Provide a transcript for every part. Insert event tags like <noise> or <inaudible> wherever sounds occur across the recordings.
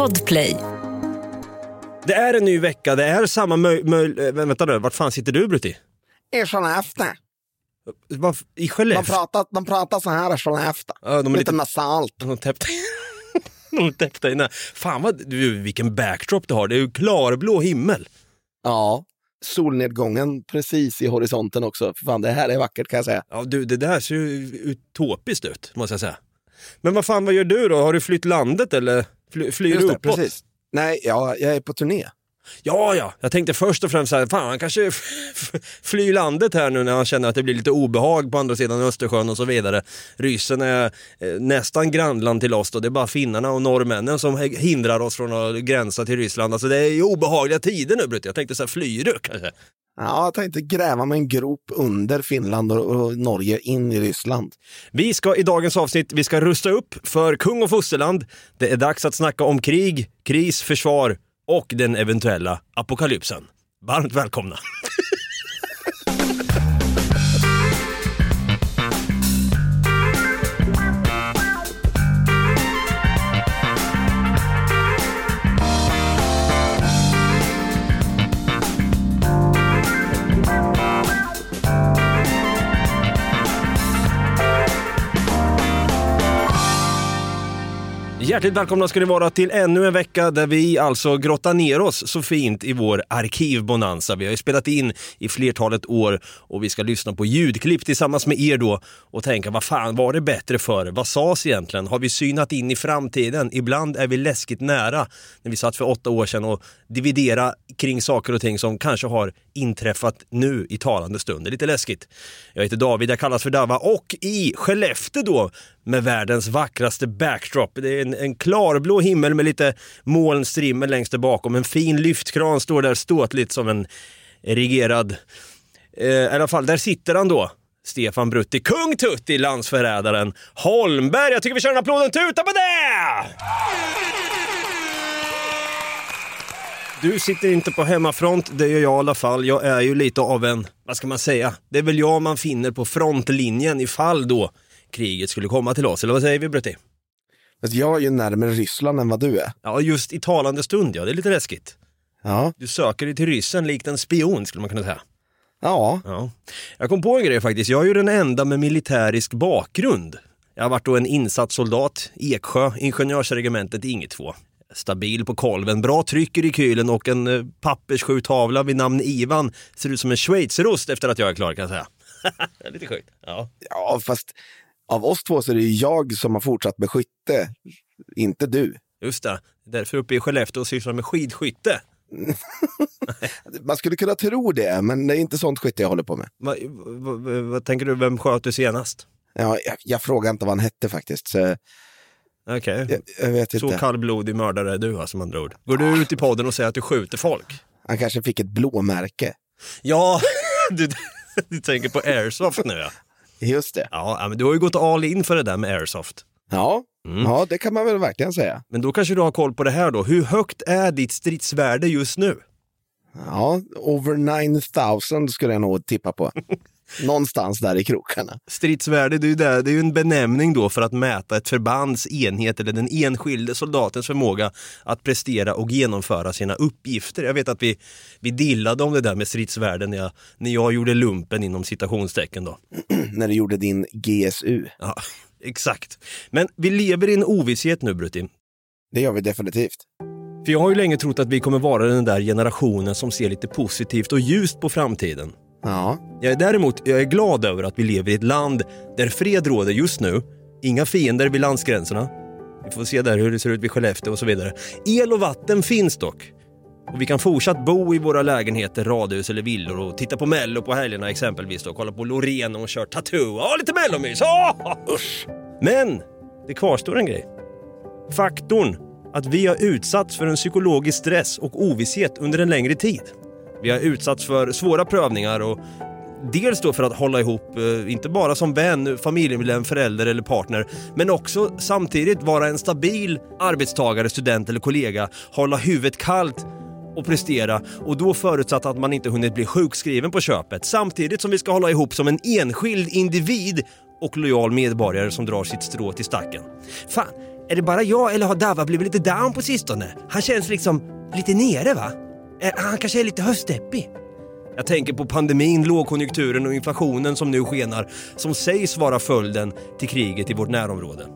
Podplay. Det är en ny vecka, det är samma möj... möj äh, vänta nu, vart fan sitter du Brutti? I Skellefteå. I De Skellefteå? pratar, de pratar så här i Skellefteå. Ja, de är lite lite- nasalt. De täppte... <laughs> De täppte in Fan vad, du, vilken backdrop du har, det är ju klarblå himmel. Ja. Solnedgången precis i horisonten också. För fan, det här är vackert kan jag säga. Ja du, det där ser ju utopiskt ut, måste jag säga. Men vad fan, vad gör du då? Har du flytt landet eller fly, flyr du uppåt? precis. Nej, ja, jag är på turné. Ja, ja. Jag tänkte först och främst så här, fan han kanske flyr landet här nu när han känner att det blir lite obehag på andra sidan Östersjön och så vidare. Ryssen är eh, nästan grannland till oss då. Det är bara finnarna och norrmännen som hindrar oss från att gränsa till Ryssland. Alltså det är ju obehagliga tider nu Brutte. Jag tänkte så här, flyr du kanske? Ja, jag tänkte gräva mig en grop under Finland och, och Norge in i Ryssland. Vi ska i dagens avsnitt, vi ska rusta upp för kung och fosterland. Det är dags att snacka om krig, kris, försvar och den eventuella apokalypsen. Varmt välkomna! Hjärtligt välkomna ska ni vara till ännu en vecka där vi alltså grottar ner oss så fint i vår arkivbonanza. Vi har ju spelat in i flertalet år och vi ska lyssna på ljudklipp tillsammans med er då och tänka vad fan var det bättre för? Vad sades egentligen? Har vi synat in i framtiden? Ibland är vi läskigt nära när vi satt för åtta år sedan och dividera kring saker och ting som kanske har inträffat nu i talande stund. Det är lite läskigt. Jag heter David, jag kallas för Dava och i Skellefteå då med världens vackraste backdrop. Det är en, en klarblå himmel med lite molnstrimmel längst där bakom. En fin lyftkran står där ståtligt som en erigerad... Eh, I alla fall, där sitter han då. Stefan Brutti, kung Tutti, landsförrädaren Holmberg. Jag tycker vi kör en applåd och tuta på det! Du sitter inte på hemmafront, det gör jag i alla fall. Jag är ju lite av en, vad ska man säga, det är väl jag man finner på frontlinjen ifall då kriget skulle komma till oss. Eller vad säger vi Brutti? Jag är ju närmare Ryssland än vad du är. Ja, just i talande stund ja, det är lite läskigt. Ja. Du söker dig till ryssen likt en spion skulle man kunna säga. Ja. Ja. Jag kom på en grej faktiskt, jag är ju den enda med militärisk bakgrund. Jag har varit då en insatt soldat, Eksjö, ingenjörsregementet Ing 2. Stabil på kolven, bra tryck i rekylen och en eh, pappersskjutavla vid namn Ivan ser ut som en schweizerost efter att jag är klar kan jag säga. <laughs> Lite sjukt. Ja. Ja, fast av oss två så är det ju jag som har fortsatt med skytte, inte du. Just det, därför uppe i Skellefteå och sysslar med skidskytte. <laughs> Man skulle kunna tro det, men det är inte sånt skytte jag håller på med. Va, va, va, vad tänker du, vem sköt du senast? Ja, jag, jag frågar inte vad han hette faktiskt, så Okej, jag, jag vet så kallblodig mördare är du alltså med andra ord. Går du ut i podden och säger att du skjuter folk? Han kanske fick ett blåmärke. Ja, <laughs> du, du tänker på airsoft nu ja. Just det. Ja, men du har ju gått all in för det där med airsoft. Ja, ja, det kan man väl verkligen säga. Men då kanske du har koll på det här då. Hur högt är ditt stridsvärde just nu? Ja, over 9000 skulle jag nog tippa på. <laughs> Någonstans där i krokarna. Stridsvärde, det är, ju det, det är ju en benämning då för att mäta ett förbands enhet eller den enskilde soldatens förmåga att prestera och genomföra sina uppgifter. Jag vet att vi, vi dillade om det där med stridsvärden när jag, när jag gjorde lumpen inom citationstecken då. <clears throat> När du gjorde din GSU. Ja, exakt. Men vi lever i en ovisshet nu Brutti. Det gör vi definitivt. För jag har ju länge trott att vi kommer vara den där generationen som ser lite positivt och ljust på framtiden. Ja, Jag är däremot jag är glad över att vi lever i ett land där fred råder just nu. Inga fiender vid landsgränserna. Vi får se där hur det ser ut vid Skellefteå och så vidare. El och vatten finns dock. Och vi kan fortsatt bo i våra lägenheter, radhus eller villor och titta på Mello på helgerna exempelvis då. Kolla på Loreen och kör Tattoo. Ja, lite Mellomys! Oh, usch! Men det kvarstår en grej. Faktorn att vi har utsatts för en psykologisk stress och ovisshet under en längre tid. Vi har utsatts för svåra prövningar och dels då för att hålla ihop, eh, inte bara som vän, familjemedlem, förälder eller partner, men också samtidigt vara en stabil arbetstagare, student eller kollega, hålla huvudet kallt och prestera och då förutsatt att man inte hunnit bli sjukskriven på köpet samtidigt som vi ska hålla ihop som en enskild individ och lojal medborgare som drar sitt strå till stacken. Fan, Är det bara jag eller har Dava blivit lite down på sistone? Han känns liksom lite nere va? Eh, han kanske är lite höstdeppig. Jag tänker på pandemin, lågkonjunkturen och inflationen som nu skenar, som sägs vara följden till kriget i vårt närområde.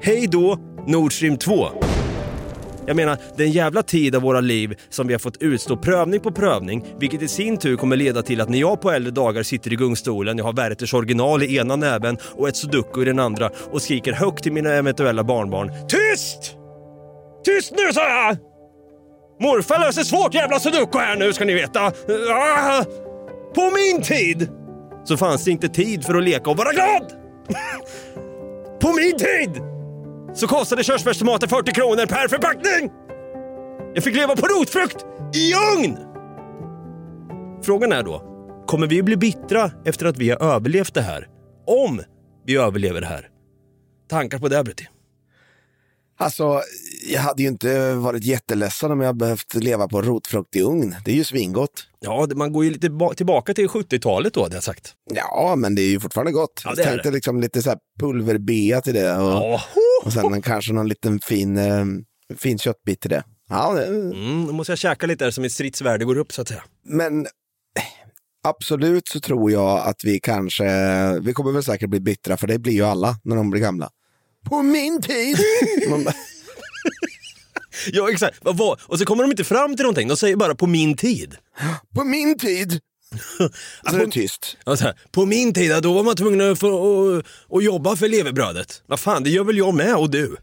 Hej då, Nord Stream 2! Jag menar, det är en jävla tid av våra liv som vi har fått utstå prövning på prövning, vilket i sin tur kommer leda till att när jag på äldre dagar sitter i gungstolen, jag har Werthers original i ena näven och ett sudoku i den andra och skriker högt till mina eventuella barnbarn. Tyst! Tyst nu sa jag! Morfar löser svårt jävla sudoku här nu ska ni veta. Ah! På min tid så fanns det inte tid för att leka och vara glad. <laughs> På min tid så kostade körsbärstomater 40 kronor per förpackning. Jag fick leva på rotfrukt i ugn. Frågan är då, kommer vi bli bittra efter att vi har överlevt det här? Om vi överlever det här? Tankar på det, Brutti? Alltså, jag hade ju inte varit jätteledsen om jag behövt leva på rotfrukt i ugn. Det är ju svingott. Ja, man går ju lite ba- tillbaka till 70-talet då, hade jag sagt. Ja, men det är ju fortfarande gott. Ja, jag tänkte liksom lite så här pulverbea till det och, Ja. och sen en- kanske någon liten fin, eh, fin köttbit till det. Ja, det, Mm, då måste jag käka lite där så mitt stridsvärde går upp så att säga. men eh, absolut så tror jag att vi kanske, vi kommer väl säkert bli bittra för det blir ju alla när de blir gamla. På min tid! <laughs> Man <laughs> Ja, exakt. Vad? Och så kommer de inte fram till någonting, de säger bara på min tid. <gasps> på min tid! <laughs> Så är det tyst. Ja, här, på min tid, då var man tvungen att, att, att jobba för levebrödet. Vad fan, det gör väl jag med och du.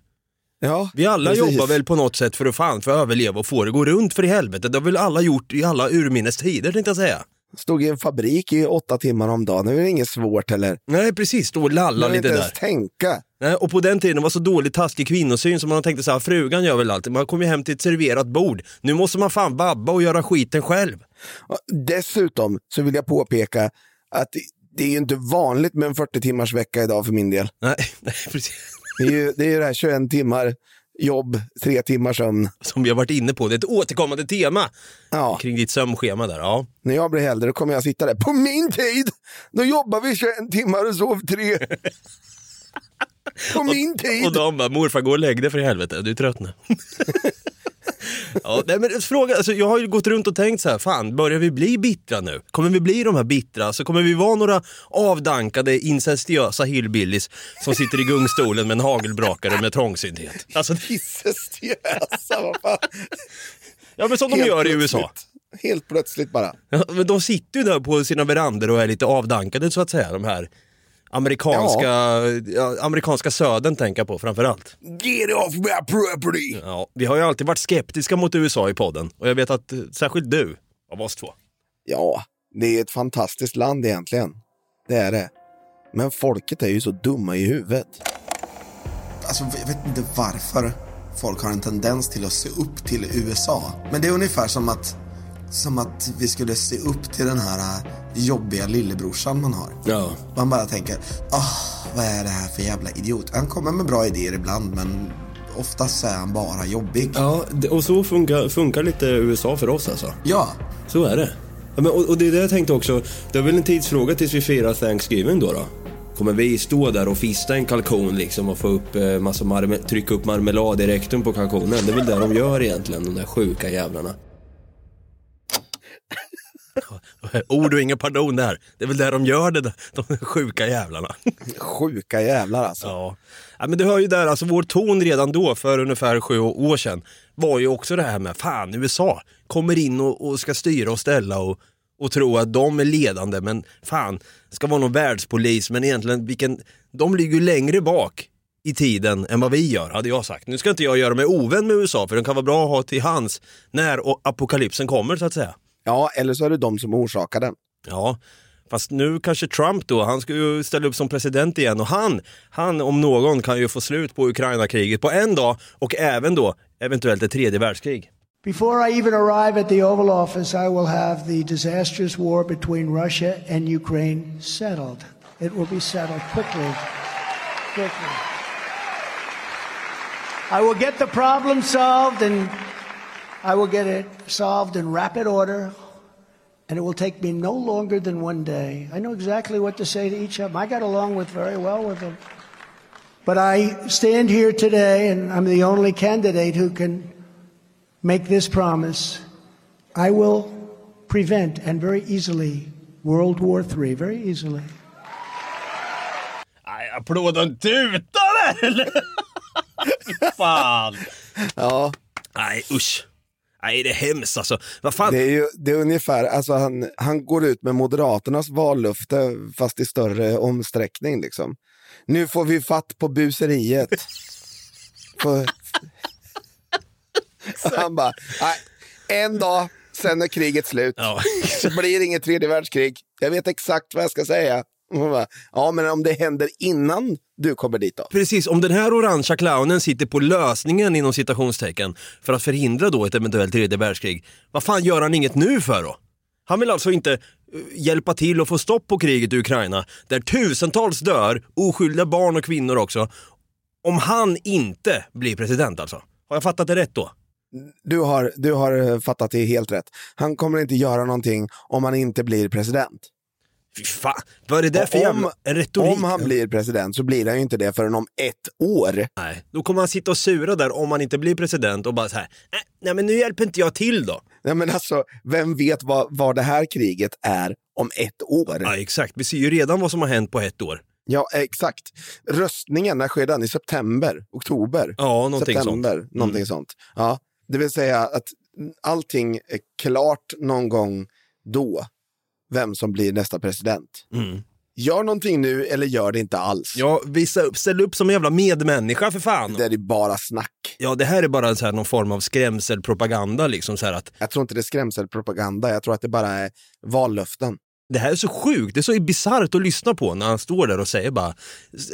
Ja, Vi alla precis. jobbar väl på något sätt för att fan för att överleva och få det gå runt för i helvete. Det har väl alla gjort i alla urminnes tider tänkte jag säga. Stod i en fabrik i åtta timmar om dagen. Det är väl inget svårt heller. Nej precis, stå och lalla Man vill lite inte där. ens tänka. Nej, och på den tiden var så dålig taskig kvinnosyn som man tänkte så här, frugan gör väl allt. Man kommer hem till ett serverat bord. Nu måste man fan babba och göra skiten själv. Dessutom så vill jag påpeka att det- det är ju inte vanligt med en 40 timmars vecka idag för min del. Nej, <laughs> nej precis. Det är ju det, är det här 21 timmar jobb, tre timmar sömn. Som vi har varit inne på, det är ett återkommande tema Ja, kring ditt sömnschema där. Ja. när jag blir äldre kommer jag sitta där. På min tid, då jobbar vi 21 timmar och sov tre. <laughs> På min tid. Och de bara, morfar gå och lägg dig för i helvete, du är trött nu. <laughs> ja, nej, men fråga, alltså, jag har ju gått runt och tänkt så här, fan börjar vi bli bittra nu? Kommer vi bli de här bittra? Så kommer vi vara några avdankade incestiösa hillbillies som sitter i gungstolen med en hagelbrakare med trångsynthet? Alltså, <laughs> Incestiösa, vad fan. ja men som de Helt gör i USA. Helt plötsligt bara. Ja, men de sitter ju där på sina verandor och är lite avdankade så att säga, de här amerikanska, ja. amerikanska södern tänker jag på framförallt. Get off my property! Ja, vi har ju alltid varit skeptiska mot USA i podden och jag vet att eh, särskilt du, av oss två. Ja, det är ett fantastiskt land egentligen. Det är det. Men folket är ju så dumma i huvudet. Alltså, jag vet inte varför folk har en tendens till att se upp till USA. Men det är ungefär som att, som att vi skulle se upp till den här äh, jobbiga lillebrorsan man har. Ja. Man bara tänker, ah, vad är det här för jävla idiot? Han kommer med bra idéer ibland, men oftast är han bara jobbig. Ja, och så funkar, funkar lite USA för oss alltså. Ja, Så är det. Ja, men, och, och det är det jag tänkte också, det är väl en tidsfråga tills vi firar Thanksgiving då då? Kommer vi stå där och fista en kalkon liksom och få upp eh, massa marme- trycka upp marmelad i rektum på kalkonen? Det är väl det de gör egentligen, de där sjuka jävlarna. <laughs> Ord och inga pardon där. Det är väl det de gör, det där, de där sjuka jävlarna. Sjuka jävlar alltså. Ja. ja, men du hör ju där, alltså vår ton redan då för ungefär sju år sedan var ju också det här med fan USA kommer in och, och ska styra och ställa och, och tro att de är ledande men fan ska vara någon världspolis men egentligen vilken, de ligger ju längre bak i tiden än vad vi gör hade jag sagt. Nu ska inte jag göra mig ovän med USA för den kan vara bra att ha till hands när apokalypsen kommer så att säga. Ja, eller så är det de som orsakar den. Ja, fast nu kanske Trump då, han ska ju ställa upp som president igen och han, han om någon kan ju få slut på Ukraina-kriget på en dag och även då eventuellt ett tredje världskrig. Before I even arrive at the Oval Office, I will have the disastrous war between Russia and Ukraine settled. It will be settled quickly. Quickly. I will get the problem solved and I will get it solved in rapid order. And it will take me no longer than one day. I know exactly what to say to each of them. I got along with very well with them. But I stand here today, and I'm the only candidate who can make this promise. I will prevent, and very easily, World War III, very easily. Nej, applåden tutar eller? Fy Fan. Ja, Nej usch. Nej det är hemskt alltså. Vad fan. det är ju det är ungefär, alltså han, han går ut med Moderaternas vallöfte fast i större omsträckning liksom. Nu får vi fatt på buseriet. <laughs> På... han bara, nej, en dag, sen är kriget slut. Ja. Så blir det inget tredje världskrig. Jag vet exakt vad jag ska säga. <laughs> Bara, Ja, men om det händer innan du kommer dit då? Precis, om den här orangea clownen sitter på lösningen inom citationstecken för att förhindra då ett eventuellt tredje världskrig, vad fan gör han inget nu för då? Han vill alltså inte eh, hjälpa till att få stopp på kriget i Ukraina, där tusentals dör, oskyldiga barn och kvinnor också, om han inte blir president alltså. Har jag fattat det rätt då? Du har, du har eh, fattat det helt rätt. Han kommer inte göra någonting om han inte blir president. Fy fan, vad är det där för Och jävla retorik? om han blir president så blir han ju inte det förrän om ett år. Nej, då kommer han sitta och sura där om han inte blir president och bara så här, "Nej, nej men nu hjälper inte jag till då. Nej, men alltså, vem vet vad, vad det här kriget är om ett år? Ja exakt, vi ser ju redan vad som har hänt på ett år. Ja, exakt. Röstningen, när sker den? I september? Oktober? Ja, någonting september, sånt. Någonting Mm. sånt. Ja, det vill säga att allting är klart någon gång då, vem som blir nästa president. Mm. Gör någonting nu eller gör det inte alls. Ja, visa upp, ställ upp som en jävla medmänniska för fan. Det är bara snack. Ja, det här är bara så här någon form av skrämselpropaganda liksom så här att Jag tror inte det är skrämselpropaganda, jag tror att det bara är vallöften. Det här är så sjukt, det är så bisarrt att lyssna på när han står där och säger bara,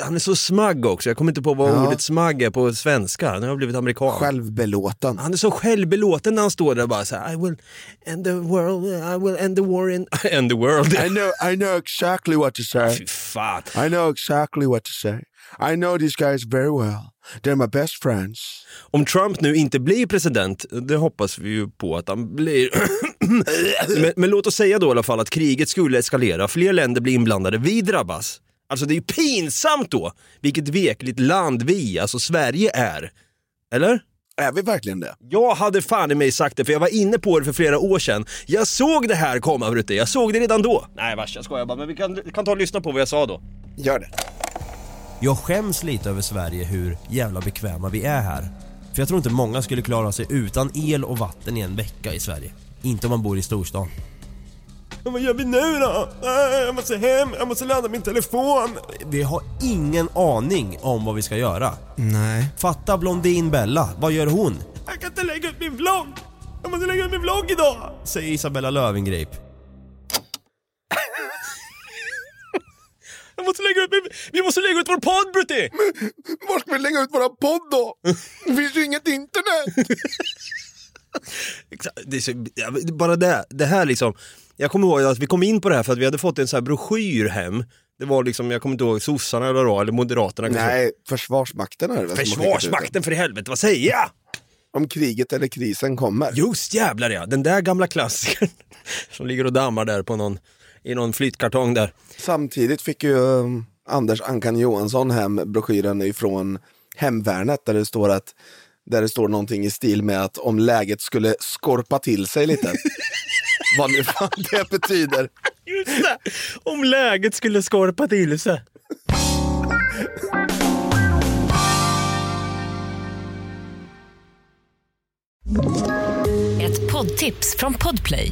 han är så smagg också, jag kommer inte på vad Ja. ordet smagg är på svenska, nu har jag blivit amerikan. Självbelåten. Han är så självbelåten när han står där och bara så här, I will end the world, I will end the war in, <laughs> end the world. I know, I know exactly what to say. Fy fan. I know exactly what to say. I know these guys very well. They're my best friends. Om Trump nu inte blir president, det hoppas vi ju på att han blir. <coughs> men, men låt oss säga då i alla fall att kriget skulle eskalera, fler länder blir inblandade, vi drabbas. Alltså det är ju pinsamt då, vilket vekligt land vi, alltså Sverige är. Eller? Är vi verkligen det? Jag hade fan i mig sagt det, för jag var inne på det för flera år sedan. Jag såg det här komma Brutte, jag såg det redan då. Nej vars, jag skojar bara, men vi kan, kan ta och lyssna på vad jag sa då. Gör det. Jag skäms lite över Sverige hur jävla bekväma vi är här. För jag tror inte många skulle klara sig utan el och vatten i en vecka i Sverige. Inte om man bor i storstan. Men vad gör vi nu då? Äh, Jag måste hem, jag måste ladda min telefon. Vi har ingen aning om vad vi ska göra. Nej. Fatta Blondin Bella, vad gör hon? Jag kan inte lägga ut min vlogg! Jag måste lägga ut min vlogg idag! Säger Isabella Löwengrip. Jag måste lägga ut, vi måste lägga ut vår podd Brutti! Var ska vi lägga ut våra podd då? Det finns ju inget internet. <laughs> Det är så, bara det, det här liksom. Jag kommer ihåg att vi kom in på det här för att vi hade fått en sån här broschyr hem. Det var liksom, jag kommer inte ihåg sossarna eller då, eller moderaterna. kanske. Nej, Försvarsmakten är det Försvarsmakten för i helvete, vad säger jag? Om kriget eller krisen kommer. Just jävlar ja, den där gamla klassikern <laughs> som ligger och dammar där på någon, i någon flyttkartong där. Samtidigt fick ju um, Anders Ankan Johansson hem broschyren ifrån Hemvärnet där det står att där det står någonting i stil med att om läget skulle skorpa till sig lite. <laughs> Vad nu fan det betyder. Just det! Om läget skulle skorpa till sig. Ett poddtips från Podplay.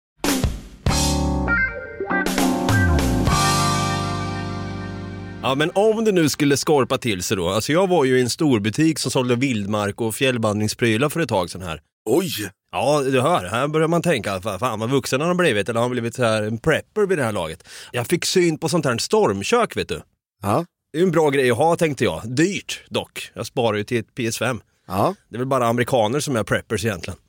Ja men om det nu skulle skorpa till sig då, alltså jag var ju i en storbutik som sålde vildmark och fjällvandringsprylar för ett tag sedan här. Oj! Ja, du hör, här börjar man tänka, fan vad vuxen han har blivit, eller har han blivit så här en prepper vid det här laget. Jag fick syn på sånt här stormkök vet du. Ja. Det är en bra grej att ha tänkte jag, dyrt dock. Jag sparar ju till ett PS5. Ja. Det är väl bara amerikaner som är preppers egentligen.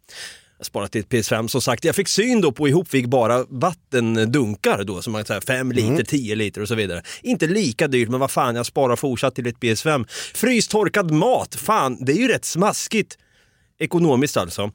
Sparat till ett PS5 som sagt. Jag fick syn då på ihopvigbara vattendunkar då som man säger 5 liter, 10 liter och så vidare. Inte lika dyrt men vad fan jag sparar fortsatt till ett PS5. Frystorkad mat, fan det är ju rätt smaskigt. Ekonomiskt alltså.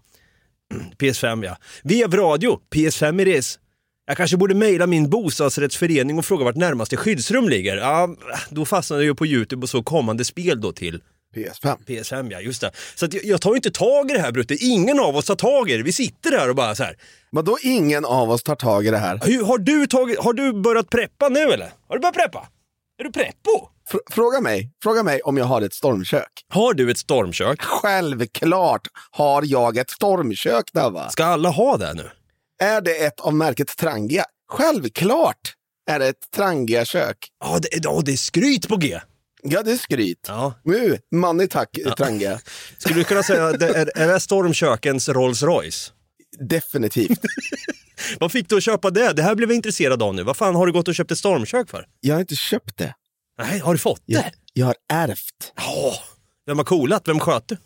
<clears throat> PS5 ja. Vev-radio, PS5 it is. Jag kanske borde mejla min bostadsrättsförening och fråga vart närmaste skyddsrum ligger. Ja, då fastnade jag ju på YouTube och så kommande spel då till PS5. PS5 ja, just det. Så jag, jag tar inte tag i det här Brutte. Ingen av oss tar tag i det. Vi sitter där och bara så här. Vadå ingen av oss tar tag i det här? Hur, har, du tagit, har du börjat preppa nu eller? Har du börjat preppa? Är du preppo? Fr- fråga mig, fråga mig om jag har ett stormkök. Har du ett stormkök? Självklart har jag ett stormkök Dava. Ska alla ha det nu? Är det ett av märket Trangia? Självklart är det ett Trangia-kök. Ja, det, ja, det är skryt på G. Ja, det är skryt. Ja. Nu, money tack Trangia. <laughs> Skulle du kunna säga, det är, är det stormkökens Rolls Royce? Definitivt. <laughs> Vad fick du att köpa det? Det här blev jag intresserad av nu. Vad fan har du gått och köpt ett stormkök för? Jag har inte köpt det. Nej, har du fått Jag, det? jag har ärvt. Ja. Vem har coolat? Vem sköt du?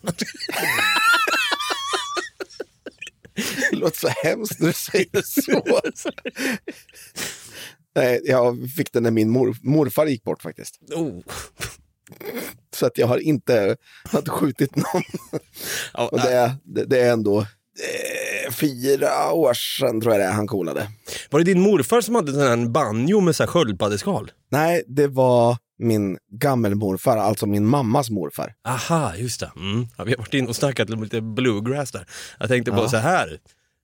Det <laughs> låter så hemskt när du säger så. Nej, jag fick den när min mor, morfar gick bort faktiskt. Oh. Så att jag har inte har skjutit någon. Ja, Och det, är- det, det är ändå eh, fyra år sedan tror jag det är han coolade. Var det din morfar som hade sån här banjo med så här sköldpaddeskal? Nej, det var min gammelmorfar, alltså min mammas morfar. Aha, just det. Mm. Ja, vi har varit inne och snackat lite bluegrass där. Jag tänkte Ja. så här.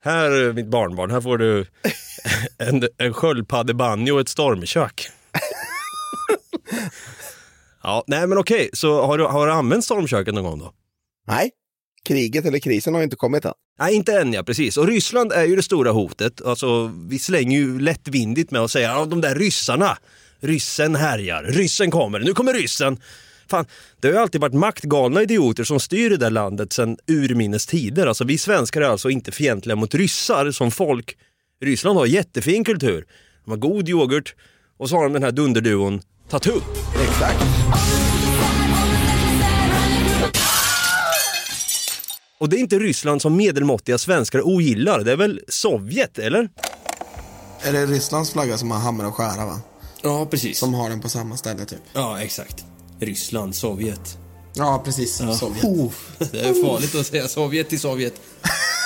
Här mitt barnbarn, här får du <laughs> en, en sköldpaddebanjo och ett stormkök. <laughs> ja, nej men okej, så har du, har du använt stormköket någon gång då? Nej, kriget eller krisen har inte kommit än. Nej, inte än ja, precis. Och Ryssland är ju det stora hotet. Alltså, vi slänger ju lättvindigt med att säga ja, de där ryssarna. Ryssen härjar, ryssen kommer, nu kommer ryssen. Fan, det har ju alltid varit maktgalna idioter som styr det där landet sedan urminnes tider. Alltså, vi svenskar är alltså inte fientliga mot ryssar som folk. Ryssland har jättefin kultur. De har god yoghurt och så har de den här dunderduon Tattoo. Exakt. Och det är inte Ryssland som medelmåttiga svenskar ogillar, det är väl Sovjet, eller? Är det Rysslands flagga som har hammare och skära va? Ja, precis. Som har den på samma ställe typ. Ja, exakt. Ryssland, Sovjet. Ja, precis. Sovjet. Oh, det är farligt att säga Sovjet till Sovjet. <laughs>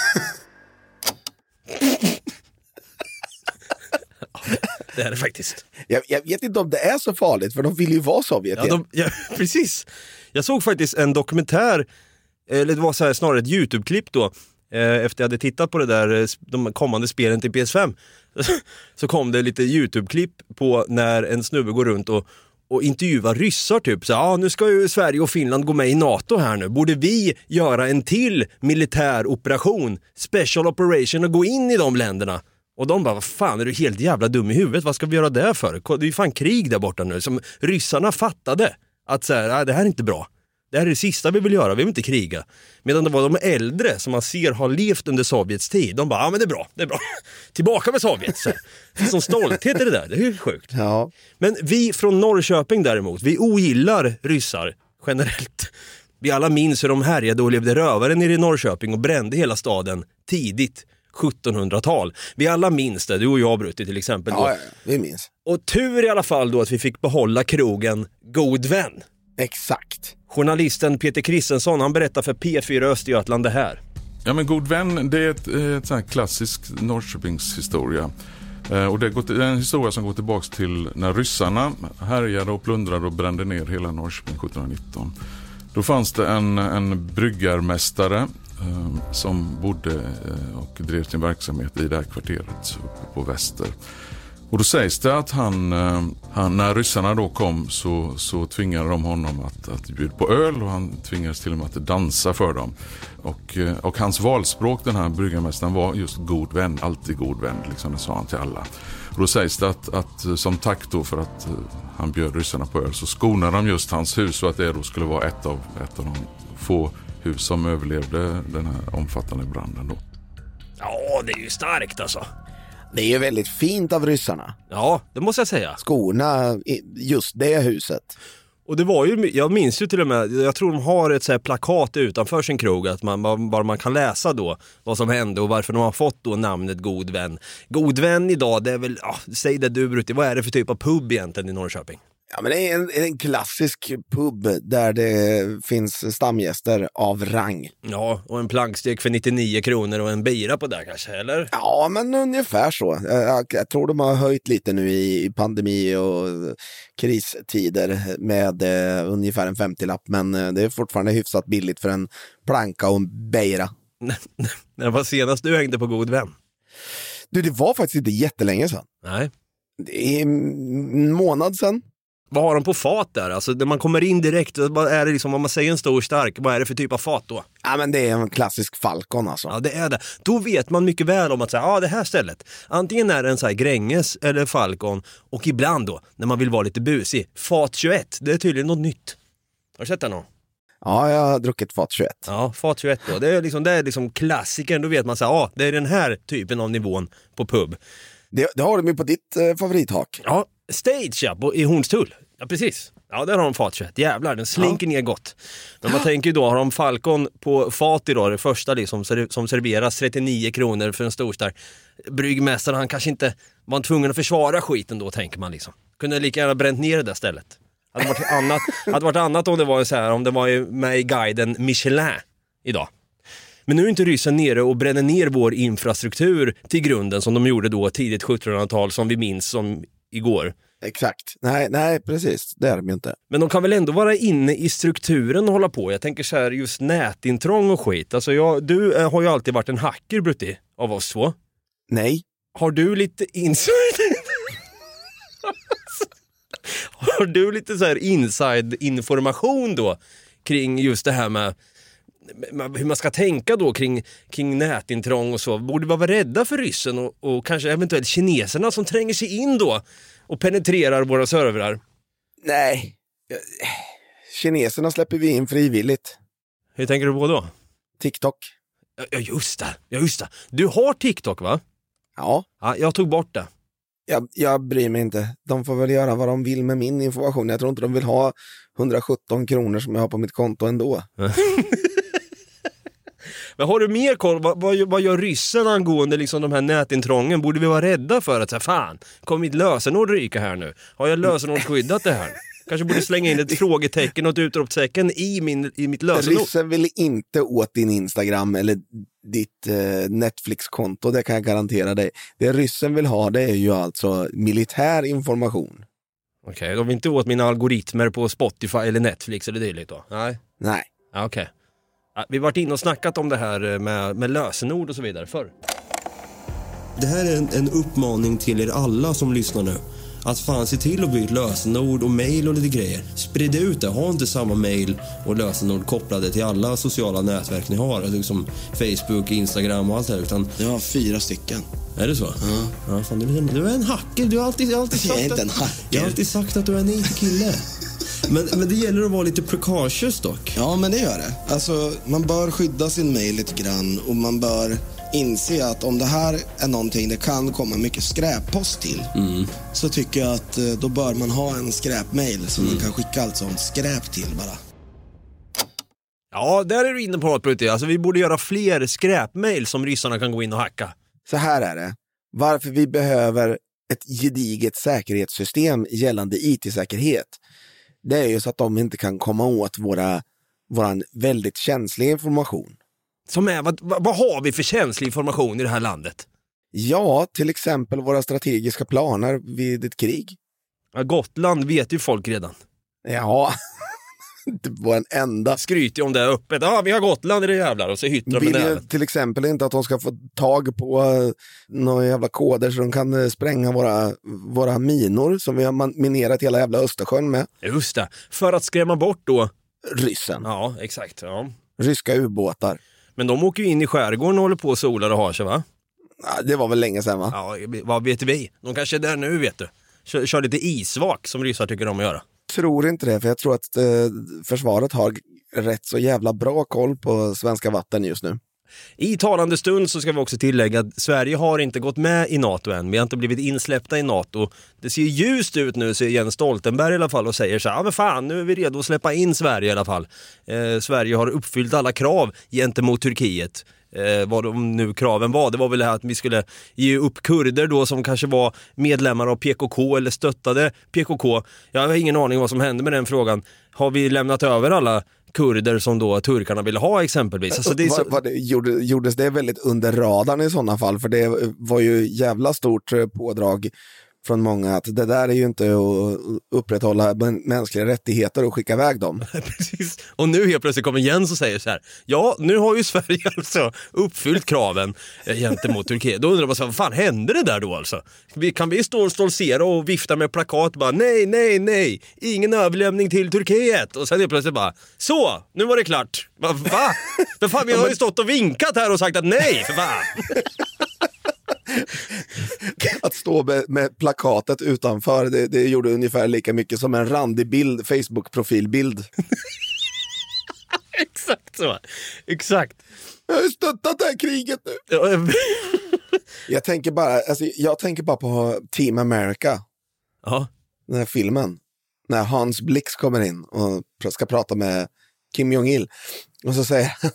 det är det faktiskt. Jag, jag vet inte om det är så farligt, för de vill ju vara Sovjet Ja, de, ja, <laughs> precis. Jag såg faktiskt en dokumentär, eller det var så här, snarare ett YouTube-klipp då, eh, efter jag hade tittat på det där, eh, de kommande spelen till PS5. <laughs> Så kom det lite YouTube-klipp på när en snubbe går runt och, och intervjuar ryssar typ. Så, ah, nu ska ju Sverige och Finland gå med i NATO här nu. Borde vi göra en till militär operation, special operation och gå in i de länderna? Och de bara, vad fan är du helt jävla dum i huvudet? Vad ska vi göra det för? Det är ju fan krig där borta nu. Som ryssarna fattade att så här, "Ah, det här är inte bra. Det här är det sista vi vill göra, vi vill inte kriga. Medan det var de äldre som man ser har levt under Sovjets tid, de bara, ja men det är bra, det är bra. <laughs> Tillbaka med Sovjet. Så här. Som stolthet i det där, det är ju sjukt. Ja. Men vi från Norrköping däremot, vi ogillar ryssar generellt. Vi alla minns hur de härjade och levde rövare nere i Norrköping och brände hela staden tidigt 1700-tal. Vi alla minns det, du och jag Brutti till exempel. Ja, ja, vi minns. Och tur i alla fall då att vi fick behålla krogen God Vän. Exakt. Journalisten Peter Kristensson han berättar för P4 Östergötland det här. Ja, men God vän, det är ett, ett sånt här klassisk Norrköpingshistoria. Eh, och det, är en historia som går tillbaka till när ryssarna härjade och plundrade och brände ner hela Norrköping 1719. Då fanns det en, en bryggarmästare eh, Ehm, som bodde eh, och drev sin verksamhet i det här kvarteret uppe på väster. Och då sägs det att han, eh, han när ryssarna då kom så, så tvingade de honom att, att bjuda på öl och han tvingades till och med att dansa för dem. Och, eh, och hans valspråk, den här bryggarmästaren, var just god vän, alltid god vän. Liksom, det sa han till alla. Och då sägs det att, att som tack då för att han bjöd ryssarna på öl så skonade de just hans hus så att det då skulle vara ett av, ett av de få hus som överlevde den här omfattande branden. Då. Ja, det är ju starkt alltså. Det är ju väldigt fint av ryssarna. Ja, det måste jag säga. Skona i- just det huset. Och det var ju, jag minns ju till och med, jag tror de har ett så här plakat utanför sin krog, att man, bara- bara man kan läsa då vad som hände och varför de har fått då namnet God vän. God vän idag, det är väl, ja, säg det du Brutti, vad är det för typ av pub egentligen i Norrköping? Ja, men det är en, en klassisk pub där det finns stamgäster av rang. Ja, och en plankstek för 99 kronor och en bira på där kanske, eller? Ja, men ungefär så. Jag, jag, tror de har höjt lite nu i, i pandemi och kristider med eh, ungefär en 50-lapp, men eh, det är fortfarande hyfsat billigt för en planka och en beira. När <laughs> var senast du hängde på God vän? Du, det var faktiskt inte jättelänge sedan. Nej. Det är en månad sedan. Vad har de på fat där? Alltså när man kommer in direkt, vad är det liksom, om man säger en stor stark, vad är det för typ av fat då? Ja, men det är en klassisk Falcon alltså. Ja, det är det. Då vet man mycket väl om att säga, ja det här stället, antingen är det en så här Gränges eller Falcon och ibland då, när man vill vara lite busig, fat 21, det är tydligen något nytt. Har du sett den någon? Ja, jag har druckit fat 21. Ja, fat 21 då. Det är liksom, det är liksom klassikern, då vet man så här, ja det är den här typen av nivån på pub. Det, det har de ju på ditt eh, favorithak. Ja, Stage ja, på, i Hornstull. Ja, precis. Ja, där har de fat 21. Jävlar, den slinker ner gott. Men man tänker ju då, har de Falcon på fat idag, det första liksom, som serveras 39 kronor för en storstark. Bryggmästaren, han kanske inte var tvungen att försvara skiten då, tänker man liksom. Kunde lika gärna bränt ner det där stället. Hade varit annat, <laughs> hade varit annat om det var så här, om det var med i guiden Michelin idag. Men nu är inte ryssen nere och bränner ner vår infrastruktur till grunden som de gjorde då tidigt 1700-tal som vi minns som igår. Exakt. Nej, nej, precis. Det är de ju inte. Men de kan väl ändå vara inne i strukturen och hålla på. Jag tänker så här just nätintrång och skit. Alltså jag, du eh, har ju alltid varit en hacker Brutti, av oss två. Nej. Har du lite inside... har du lite så här inside information då kring just det här med med hur man ska tänka då kring, kring nätintrång och så. Borde vi vara rädda för ryssen och, och kanske eventuellt kineserna som tränger sig in då och penetrerar våra servrar? Nej. Kineserna släpper vi in frivilligt. Hur tänker du på då? TikTok. Ja, just det, ja, just det. Du har TikTok va? Ja. Ja, jag tog bort det. Jag, jag bryr mig inte. De får väl göra vad de vill med min information. Jag tror inte de vill ha 117 kronor som jag har på mitt konto ändå. <laughs> Men har du mer koll? Vad, vad, vad gör ryssen angående liksom de här nätintrången? Borde vi vara rädda för att säga fan, kommer mitt lösenord ryka här nu? Har jag lösenordsskyddat det här? Kanske borde slänga in ett frågetecken och ett utropstecken i, min, i mitt lösenord. Ryssen vill inte åt din Instagram eller ditt eh, Netflix-konto, det kan jag garantera dig. Det ryssen vill ha det är ju alltså militär information. Okej, de vill inte åt mina algoritmer på Spotify eller Netflix eller dylikt då? Nej. Nej. Okej. Ja, vi har varit inne och snackat om det här eh, med, med lösenord och så vidare förr. Det här är en, en uppmaning till er alla som lyssnar nu. Att fan se till att byta lösenord och mail och lite grejer. Sprid ut det. Ha inte samma mail och lösenord kopplade till alla sociala nätverk ni har. Liksom Facebook, Instagram och allt det här. Utan, Jag har fyra stycken. är det så? Ja. ja fan, du, är en, du är en hacker. Du har alltid, alltid Jag är sagt inte en att, hacker. Jag har alltid sagt att du är en IT-kille. <laughs> men, men det gäller att vara lite precautious dock. Ja, men det gör det. Alltså, man bör skydda sin mail lite grann och man bör inse att om det här är någonting det kan komma mycket skräppost till så tycker jag att eh, då bör man ha en skräpmail som man kan skicka allt sånt skräp till bara. Ja, där är du inne på något Brutti. Alltså vi borde göra fler skräpmail som ryssarna kan gå in och hacka. Så här är det. Varför vi behöver ett gediget säkerhetssystem gällande IT-säkerhet. Det är ju så att de inte kan komma åt våra, våran väldigt känsliga information. Som är, vad, vad, vad har vi för känslig information i det här landet? Ja, till exempel våra strategiska planer vid ett krig. Ja, Gotland vet ju folk redan. Ja, det var en enda. Skryter om det öppet. Ja, vi har Gotland i det jävlar. Och så hyttrar de Vill ju till exempel inte att de ska få tag på uh, några jävla koder så de kan eh, spränga våra, våra minor som vi har minerat hela jävla Östersjön med. Just det. För att skrämma bort då. Ryssen. Ja, exakt. Ja. Ryska ubåtar. Men de åker ju in i skärgården och håller på och solar och har sig va? Ja, det var väl länge sedan va? Ja, vad vet vi? De kanske är där nu vet du. Kör, kör lite isvak som ryssar tycker om att göra. Tror inte det, för jag tror att eh, försvaret har rätt så jävla bra koll på svenska vatten just nu. I talande stund så ska vi också tillägga att Sverige har inte gått med i NATO än. Vi har inte blivit insläppta i NATO. Det ser ljust ut nu, säger Jens Stoltenberg i alla fall och säger så här, ja men fan nu är vi redo att släppa in Sverige i alla fall. Eh, Sverige har uppfyllt alla krav gentemot Turkiet. Eh, vad de nu kraven var. Det var väl det här att vi skulle ge upp kurder då som kanske var medlemmar av PKK eller stöttade PKK. Jag har ingen aning vad som hände med den frågan. Har vi lämnat över alla kurder som då turkarna ville ha exempelvis? Alltså det så... Var, var det, gjorde, gjordes det väldigt under radarn i sådana fall? För det var ju jävla stort eh, pådrag från många att det där är ju inte att upprätthålla mänskliga rättigheter och skicka iväg dem. <laughs> Precis. Och nu helt plötsligt kommer Jens och säger så här, ja nu har ju Sverige <laughs> alltså uppfyllt kraven eh, gentemot Turkiet. Då undrar man så här, vad fan hände det där då alltså? Kan vi stå och stoltsera och vifta med plakat bara nej, nej, nej, ingen överlämning till Turkiet. Och sen helt plötsligt bara, så, nu var det klart. Va? Va? <laughs> För fan, vi har ju stått och vinkat här och sagt att nej, för fan. <laughs> att stå med, med plakatet utanför, det, det, gjorde ungefär lika mycket som en randig bild, Facebook-profilbild. <laughs> Exakt så. Exakt. Jag har stöttat det här kriget nu. <laughs> jag, tänker bara, alltså, jag tänker bara på Team America. Ja. Den här filmen. När Hans Blix kommer in och ska prata med Kim Jong-Il. Och så säger han,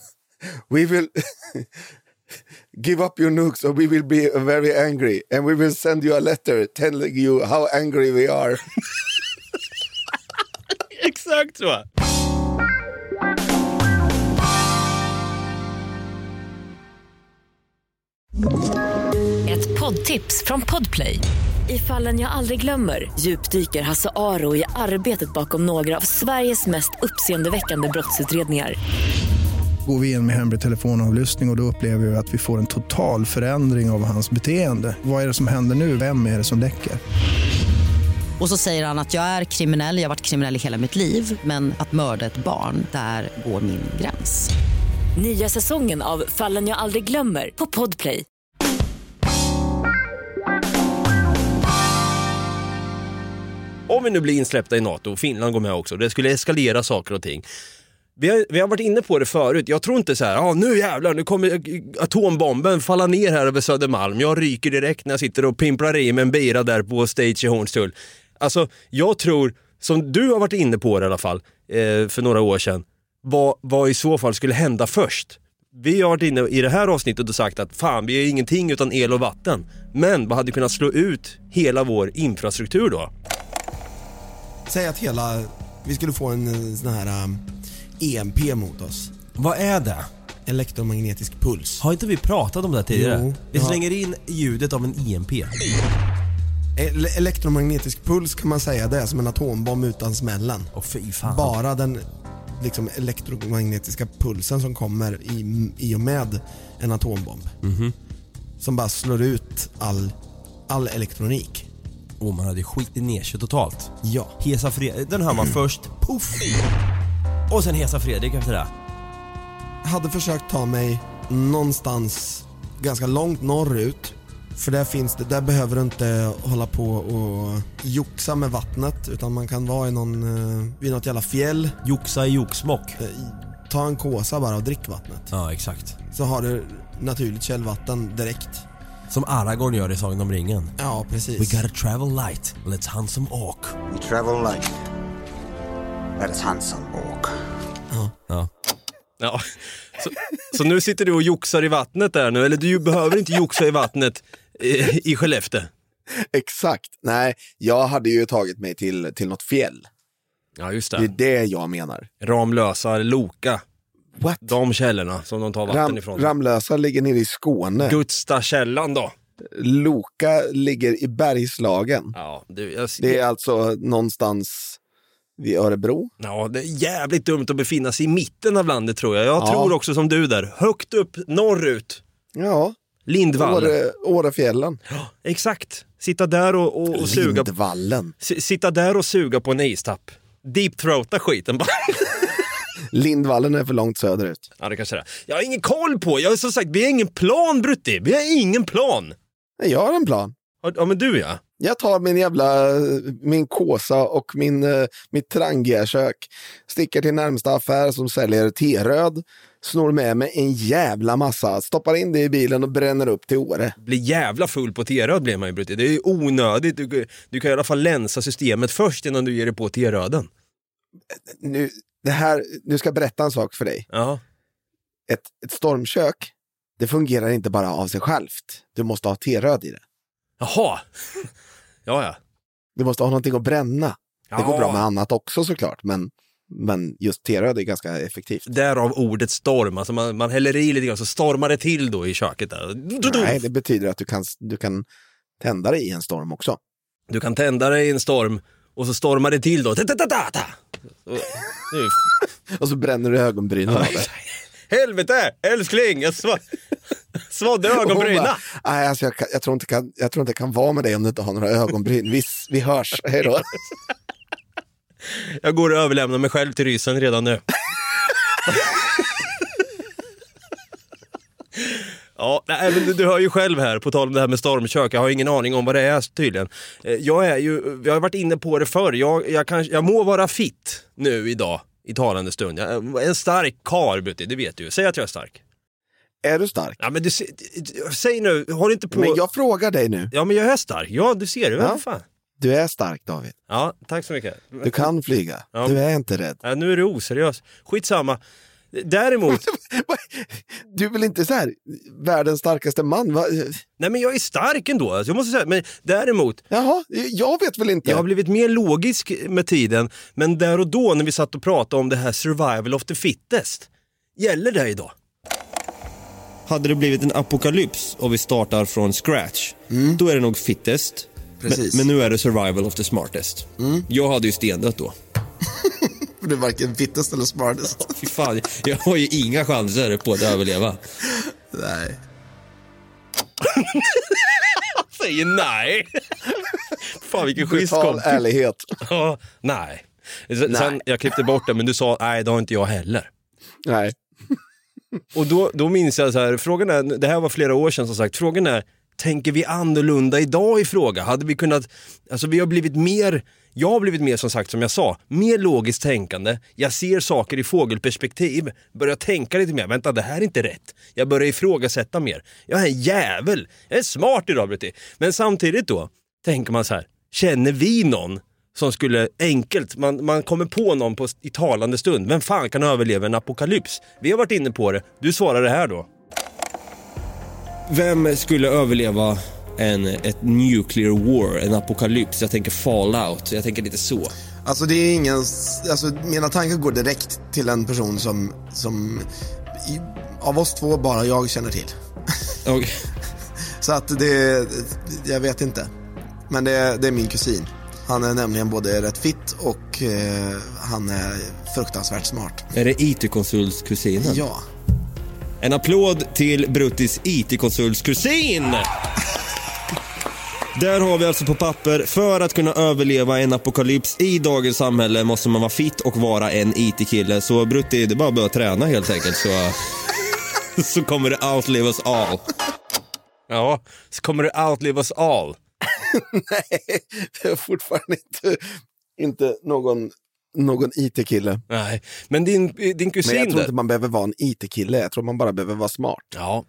We will... give up your nukes or we will be very angry and we will send you a letter telling you how angry we are. <laughs> Exakt så. Ett poddtips från Podplay. I fallen jag aldrig glömmer djupdyker Hasse Aro i arbetet bakom några av Sveriges mest uppseendeväckande brottsutredningar går vi in med hemlig telefonavlyssning och, och då upplever vi att vi får en total förändring av hans beteende. Vad är det som händer nu? Vem är det som läcker? Och så säger han att jag är kriminell, jag har varit kriminell i hela mitt liv men att mörda ett barn, där går min gräns. Nya säsongen av Fallen jag aldrig glömmer på Podplay. Om vi nu blir insläppta i NATO, och Finland går med också, det skulle eskalera saker och ting. Vi har, vi har varit inne på det förut, jag tror inte så här, ah, nu jävlar, nu kommer atombomben falla ner här över Södermalm. Jag ryker direkt när jag sitter och pimplar i mig en bira där på stage i Hornstull. Alltså, jag tror, som du har varit inne på det i alla fall, eh, för några år sedan, vad, vad i så fall skulle hända först? Vi har varit inne i det här avsnittet och sagt att fan, vi är ingenting utan el och vatten. Men vad hade kunnat slå ut hela vår infrastruktur då? Säg att hela, vi skulle få en eh, sån här um EMP mot oss. Vad är det? Elektromagnetisk puls. Har inte vi pratat om det tidigare? Jo, vi ja. slänger in ljudet av en EMP. Ele elektromagnetisk puls kan man säga, det är som en atombomb utan smällen. Åh fy fan. Bara den liksom, elektromagnetiska pulsen som kommer i, i och med en atombomb. Mhm. Som bara slår ut all, all elektronik. Och man hade skitit ner sig totalt. Ja. Hesa Fred den hör man först, poff! Och sen Hesa Fredrik efter det. hade försökt ta mig någonstans ganska långt norrut. För där finns det, där behöver du inte hålla på och joxa med vattnet utan man kan vara i någon, eh, vid något jävla fjäll. Joxa i Joksmock. Eh, Ta en kåsa bara och drick vattnet. Ja, exakt. Så har du naturligt källvatten direkt. Som Aragorn gör i Sagan om ringen. Ja, precis. We gotta travel light, let's hunt some ork. We travel light. Hunt some ork. Ja. Ja. Så, så nu sitter du och joxar i vattnet där nu, eller du behöver inte joxa i vattnet i, i Skellefteå. Exakt. Nej, jag hade ju tagit mig till, till något fjäll. Ja, just Det är det. det jag menar. Ramlösa, Loka. What? De källorna som de tar vatten Ram, ifrån. Ramlösa ligger nere i Skåne. Gutsta-källan då. Loka ligger i Bergslagen. Ja, du, jag, Det är alltså någonstans vid Örebro. ja, det är jävligt dumt att befinna sig i mitten av landet tror jag. Jag Ja. tror också som du där, högt upp norrut. Ja, Lindvall. Åre, Årefjällen. Exakt. Sitta där och, och, och suga. Lindvallen. Sitta där och suga på en istapp. Deep throata skiten bara. <laughs> Lindvallen är för långt söderut. Ja, det kanske det är. Jag har ingen koll på. Jag har som sagt, vi har ingen plan Brutti. Vi har ingen plan. Jag har en plan. Ja, Ja, men du ja. Jag tar min jävla, min kåsa och min, eh, mitt Trangia-kök, sticker till närmsta affär som säljer teröd, snor med mig en jävla massa, stoppar in det i bilen och bränner upp till Åre. Blir jävla full på T-röd blir man ju Brutti. Det är ju onödigt. Du, du kan i alla fall länsa systemet först innan du ger dig på T-röden. Nu, det här, nu ska jag berätta en sak för dig. Ja. Ett, ett stormkök, det fungerar inte bara av sig självt. Du måste ha T-röd i det. Jaha. Ja, ja. Du måste ha någonting att bränna. Det går Ja. bra med annat också såklart, men, men just T-röd är ganska effektivt. Därav ordet storm. Alltså man, man häller i lite grann så stormar det till då i köket. Där. Nej, det betyder att du kan, du kan tända dig i en storm också. Du kan tända dig i en storm och så stormar det till då. Ta-ta-ta-ta-ta. Och- Nu <laughs> Och så bränner du ögonbrynen av det. <laughs> Helvete, älskling! Jag hon ögonbrynen. bara, Nej, alltså jag, jag, tror inte kan, jag tror inte jag kan vara med dig om du inte har några ögonbryn. Vi, vi hörs, hej då. Jag går och överlämnar mig själv till rysen redan nu. Ja, nej, men du, du hör ju själv här, på tal om det här med stormkök, jag har ingen aning om vad det är tydligen. Eh, Jag är ju, vi har varit inne på det förr, jag, jag, kan, jag må vara fit nu idag, i talande stund. Jag är en stark karl, det vet du ju. Säg att jag är stark. Är du stark? Ja, men du, säg nu, du inte på... Men jag frågar dig nu. Ja, men jag är stark. Ja, du ser det. Ja. Fan. Du är stark David. Ja, tack så mycket. Du kan flyga. Ja. Du är inte rädd. Ja, nu är du oseriös. Skitsamma. Däremot, <laughs> Du är väl inte så här världens starkaste man? Va? nej men jag är stark ändå. Alltså, Jag måste säga, men däremot, Jaha, jag vet väl inte. jag har blivit mer logisk med tiden, men där och då när vi satt och pratade om det här survival of the fittest, gäller det idag? Hade det blivit en apokalyps och vi startar från scratch, då är det nog fittest. Precis. Men, men nu är det survival of the smartest. Jag hade ju stendött då. <laughs> Du är varken fittest eller smartest. Fy fan, jag har ju inga chanser på att överleva. Nej. <laughs> Säger nej. Fan vilken schysst kompis. ärlighet. <laughs> Ja, nej. Sen, sen, jag klippte bort det, men du sa nej, det har inte jag heller. Nej. Och då, då minns jag så här, frågan är, det här var flera år sedan som sagt, frågan är, tänker vi annorlunda idag i fråga? Hade vi kunnat, alltså vi har blivit mer, jag har blivit mer som sagt som jag sa, mer logiskt tänkande, jag ser saker i fågelperspektiv, börjar tänka lite mer, vänta det här är inte rätt. Jag börjar ifrågasätta mer. Jag är en jävel, jag är smart idag Brutti. Men samtidigt då, tänker man så här, känner vi någon som skulle enkelt, man, man kommer på någon på, i talande stund. Vem fan kan överleva en apokalyps? Vi har varit inne på det. Du svarar det här då. Vem skulle överleva en, ett nuclear war, en apokalyps? Jag tänker fallout, jag tänker lite så. Alltså det är ingen, alltså mina tankar går direkt till en person som, som i, av oss två bara jag känner till. Okay. <laughs> Så att det, jag vet inte. Men det, det är min kusin. Han är nämligen både rätt fit och eh, han är fruktansvärt smart. Är det IT-konsultskusinen? Ja. En applåd till Bruttis IT-konsultskusin! Där har vi alltså på papper, för att kunna överleva en apokalyps i dagens samhälle måste man vara fit och vara en IT-kille. Så Brutti, det är bara att börja träna helt enkelt så, <laughs> så kommer det outlive us all. Ja, så kommer det outlive us all. <laughs> Nej, det är fortfarande inte, inte någon, någon IT-kille. Nej, men din, din Men kusin jag tror inte man behöver vara en IT-kille, jag tror man bara behöver vara smart. Ja.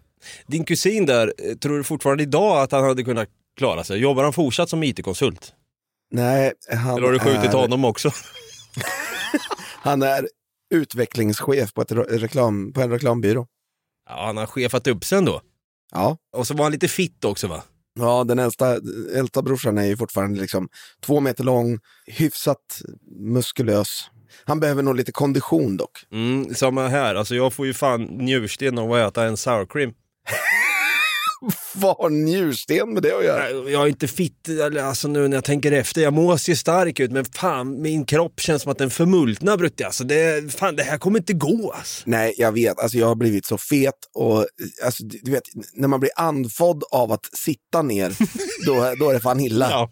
Din kusin där, eh, tror du fortfarande idag att han hade kunnat klara sig? Jobbar han fortsatt som IT-konsult? Nej, han Eller har du skjutit är, honom också? <laughs> han är utvecklingschef på, ett re- reklam, på en reklambyrå. Ja, han har chefat upp sig ändå. Ja. Och så var han lite fit också va? Ja, den äldsta, äldsta brorsan är ju fortfarande liksom två meter lång, hyfsat muskulös. Han behöver nog lite kondition dock. Mm, samma här, alltså jag får ju fan njursten av att äta en sour cream. <laughs> Vad har njursten med det att göra? Nej, Jag är inte fit, eller alltså nu när jag tänker efter, jag må se stark ut men fan min kropp känns som att den förmultnar Brutti. Alltså det, fan det här kommer inte gå alltså. Nej, jag vet. Alltså, jag har blivit så fet och alltså, du vet, när man blir andfådd av att sitta ner, <laughs> då, då är det fan illa. Ja,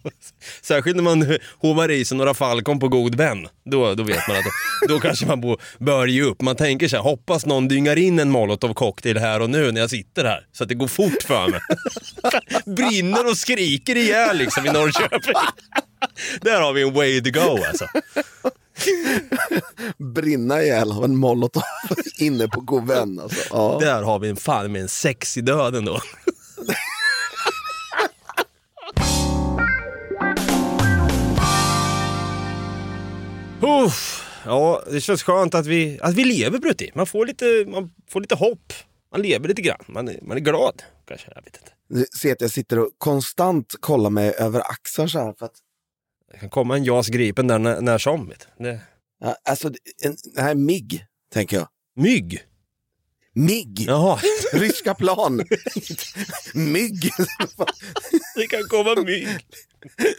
särskilt när man hovar i sig några Falcon på god vän. Då, då vet man att då kanske man bör ge upp. Man tänker så här, hoppas någon dyngar in en molotov cocktail här och nu när jag sitter här. Så att det går fort för mig. <laughs> Brinner och skriker ihjäl liksom i Norrköping. <laughs> Där har vi en way to go alltså. <laughs> Brinna ihjäl av en molotov inne på god vän. Alltså. Ja. Där har vi en fan med en sexig död ändå. Uff, ja, det känns skönt att vi, att vi lever Brutti. Man får lite, man får lite hopp. Man lever lite grann. Man är, man är glad kanske. Jag vet inte. Du ser att jag sitter och konstant kollar mig över axeln så här. För att, Det kan komma en JAS Gripen där när, när som. vet. Det, ja, alltså, en, det här är MIG, tänker jag. mygg. MIG! Jaha, <laughs> Ryska plan! <laughs> MIG! det kan komma mygg.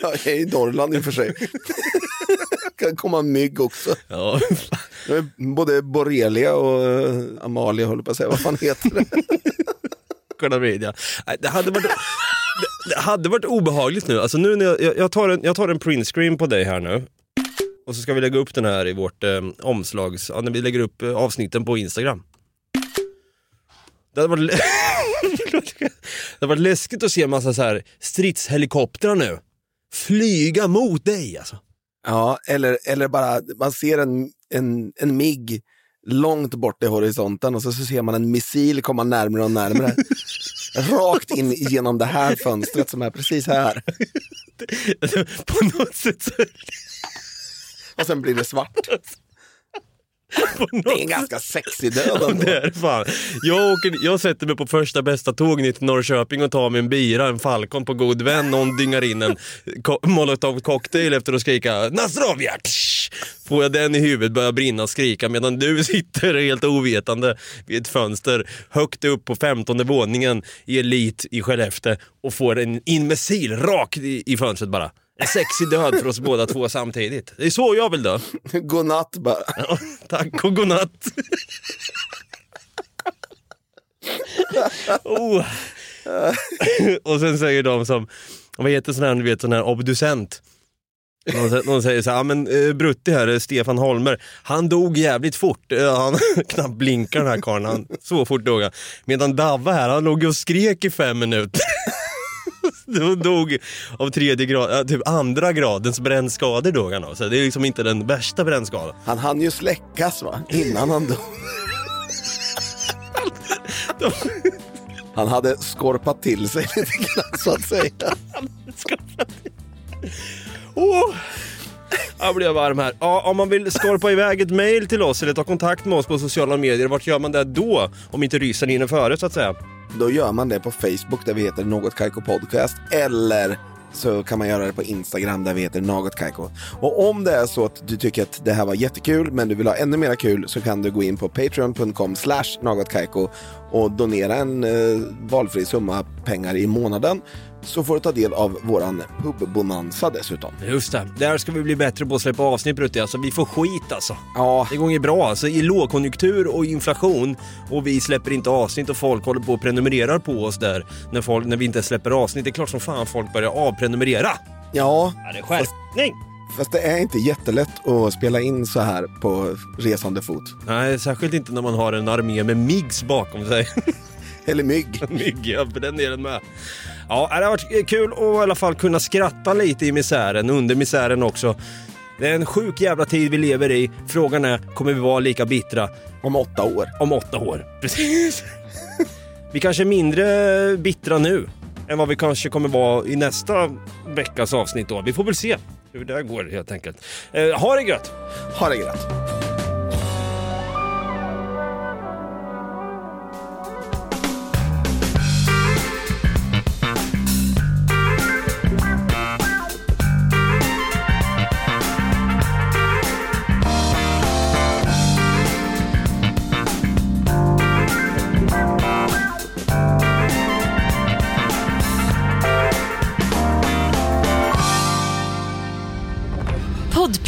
ja, jag är i Norrland i och för sig. <laughs> kan komma mygg också. <laughs> Ja, Både borrelia och eh, Amalia håller på att säga. Vad fan heter det? <laughs> Klamydia. Det hade varit, det, hade varit obehagligt nu. Alltså nu när jag, jag, tar en, jag tar en printscreen på dig här nu. Och så ska vi lägga upp den här i vårt eh, omslags... Ja, när vi lägger upp eh, avsnitten på Instagram. Det hade varit, <laughs> det hade varit läskigt att se en massa så här stridshelikoptrar nu. Flyga mot dig alltså. Ja, eller, eller bara man ser en, en, en MIG långt bort i horisonten och så, så ser man en missil komma närmare och närmare. <laughs> Rakt in genom det här fönstret som är precis här. <laughs> På något sätt så... Och sen blir det svart. <laughs> Det är en ganska sexig död ändå. det är det fan. Jag, åker, jag sätter mig på första bästa tåg ner till Norrköping och tar mig en bira, en Falcon på god vän. Någon dyngar in en ko- molotov cocktail efter att skrika Nasrovia! Får jag den i huvudet börjar brinna och skrika medan du <laughs> sitter helt ovetande vid ett fönster högt upp på 15 våningen i Elit i Skellefteå och får en inmissil rakt i, i fönstret bara. En sexig död för oss båda två samtidigt. Det är så jag vill dö. Godnatt bara. Ja, tack och godnatt. oh. och sen säger de som, vad heter sån här, du vet, sån här obducent. De säger så här, ja men eh, Brutti här, Stefan Holmer, han dog jävligt fort. Eh, Han <laughs> knappt blinkar den här karln, han, så fort dog han. Medan Davva här, han låg och skrek i fem minuter. <laughs> Då dog av tredje grad, typ andra gradens brännskador dog han av. Så det är liksom inte den värsta brännskadan. Han hann ju släckas va, innan han dog. <laughs> Han hade skorpat till sig lite grann så att säga. Oh. Jag blir varm här. Ja, om man vill skorpa iväg ett mail till oss eller ta kontakt med oss på sociala medier, vart gör man det då? Om inte ryssen hinner före så att säga. Då gör man det på Facebook där vi heter Något Kaiko Podcast. Eller så kan man göra det på Instagram där vi heter Något Kaiko. Och om det är så att du tycker att det här var jättekul men du vill ha ännu mera kul så kan du gå in på patreon.com slash Kaiko och donera en eh, valfri summa pengar i månaden så får du ta del av våran pubbonanza dessutom. Just det, där ska vi bli bättre på att släppa avsnitt Brutti. Alltså vi får skit alltså. Ja, Det går ju bra alltså. I lågkonjunktur och inflation och vi släpper inte avsnitt och folk håller på och prenumererar på oss där när, folk, när vi inte släpper avsnitt. Det är klart som fan folk börjar avprenumerera. ja Ja, det är skärpning! fast det är inte jättelätt att spela in så här på resande fot. Nej, särskilt inte när man har en armé med MIGs bakom sig. Eller mygg. <laughs> Mygg, ja, för den delen med. Ja, det har varit kul att i alla fall kunna skratta lite i misären, under misären också. Det är en sjuk jävla tid vi lever i. Frågan är, kommer vi vara lika bittra Om åtta år. om åtta år? Precis. Vi kanske är mindre bittra nu än vad vi kanske kommer vara i nästa veckas avsnitt då. Vi får väl se hur det går helt enkelt. Eh, ha det gött! Ha det gött.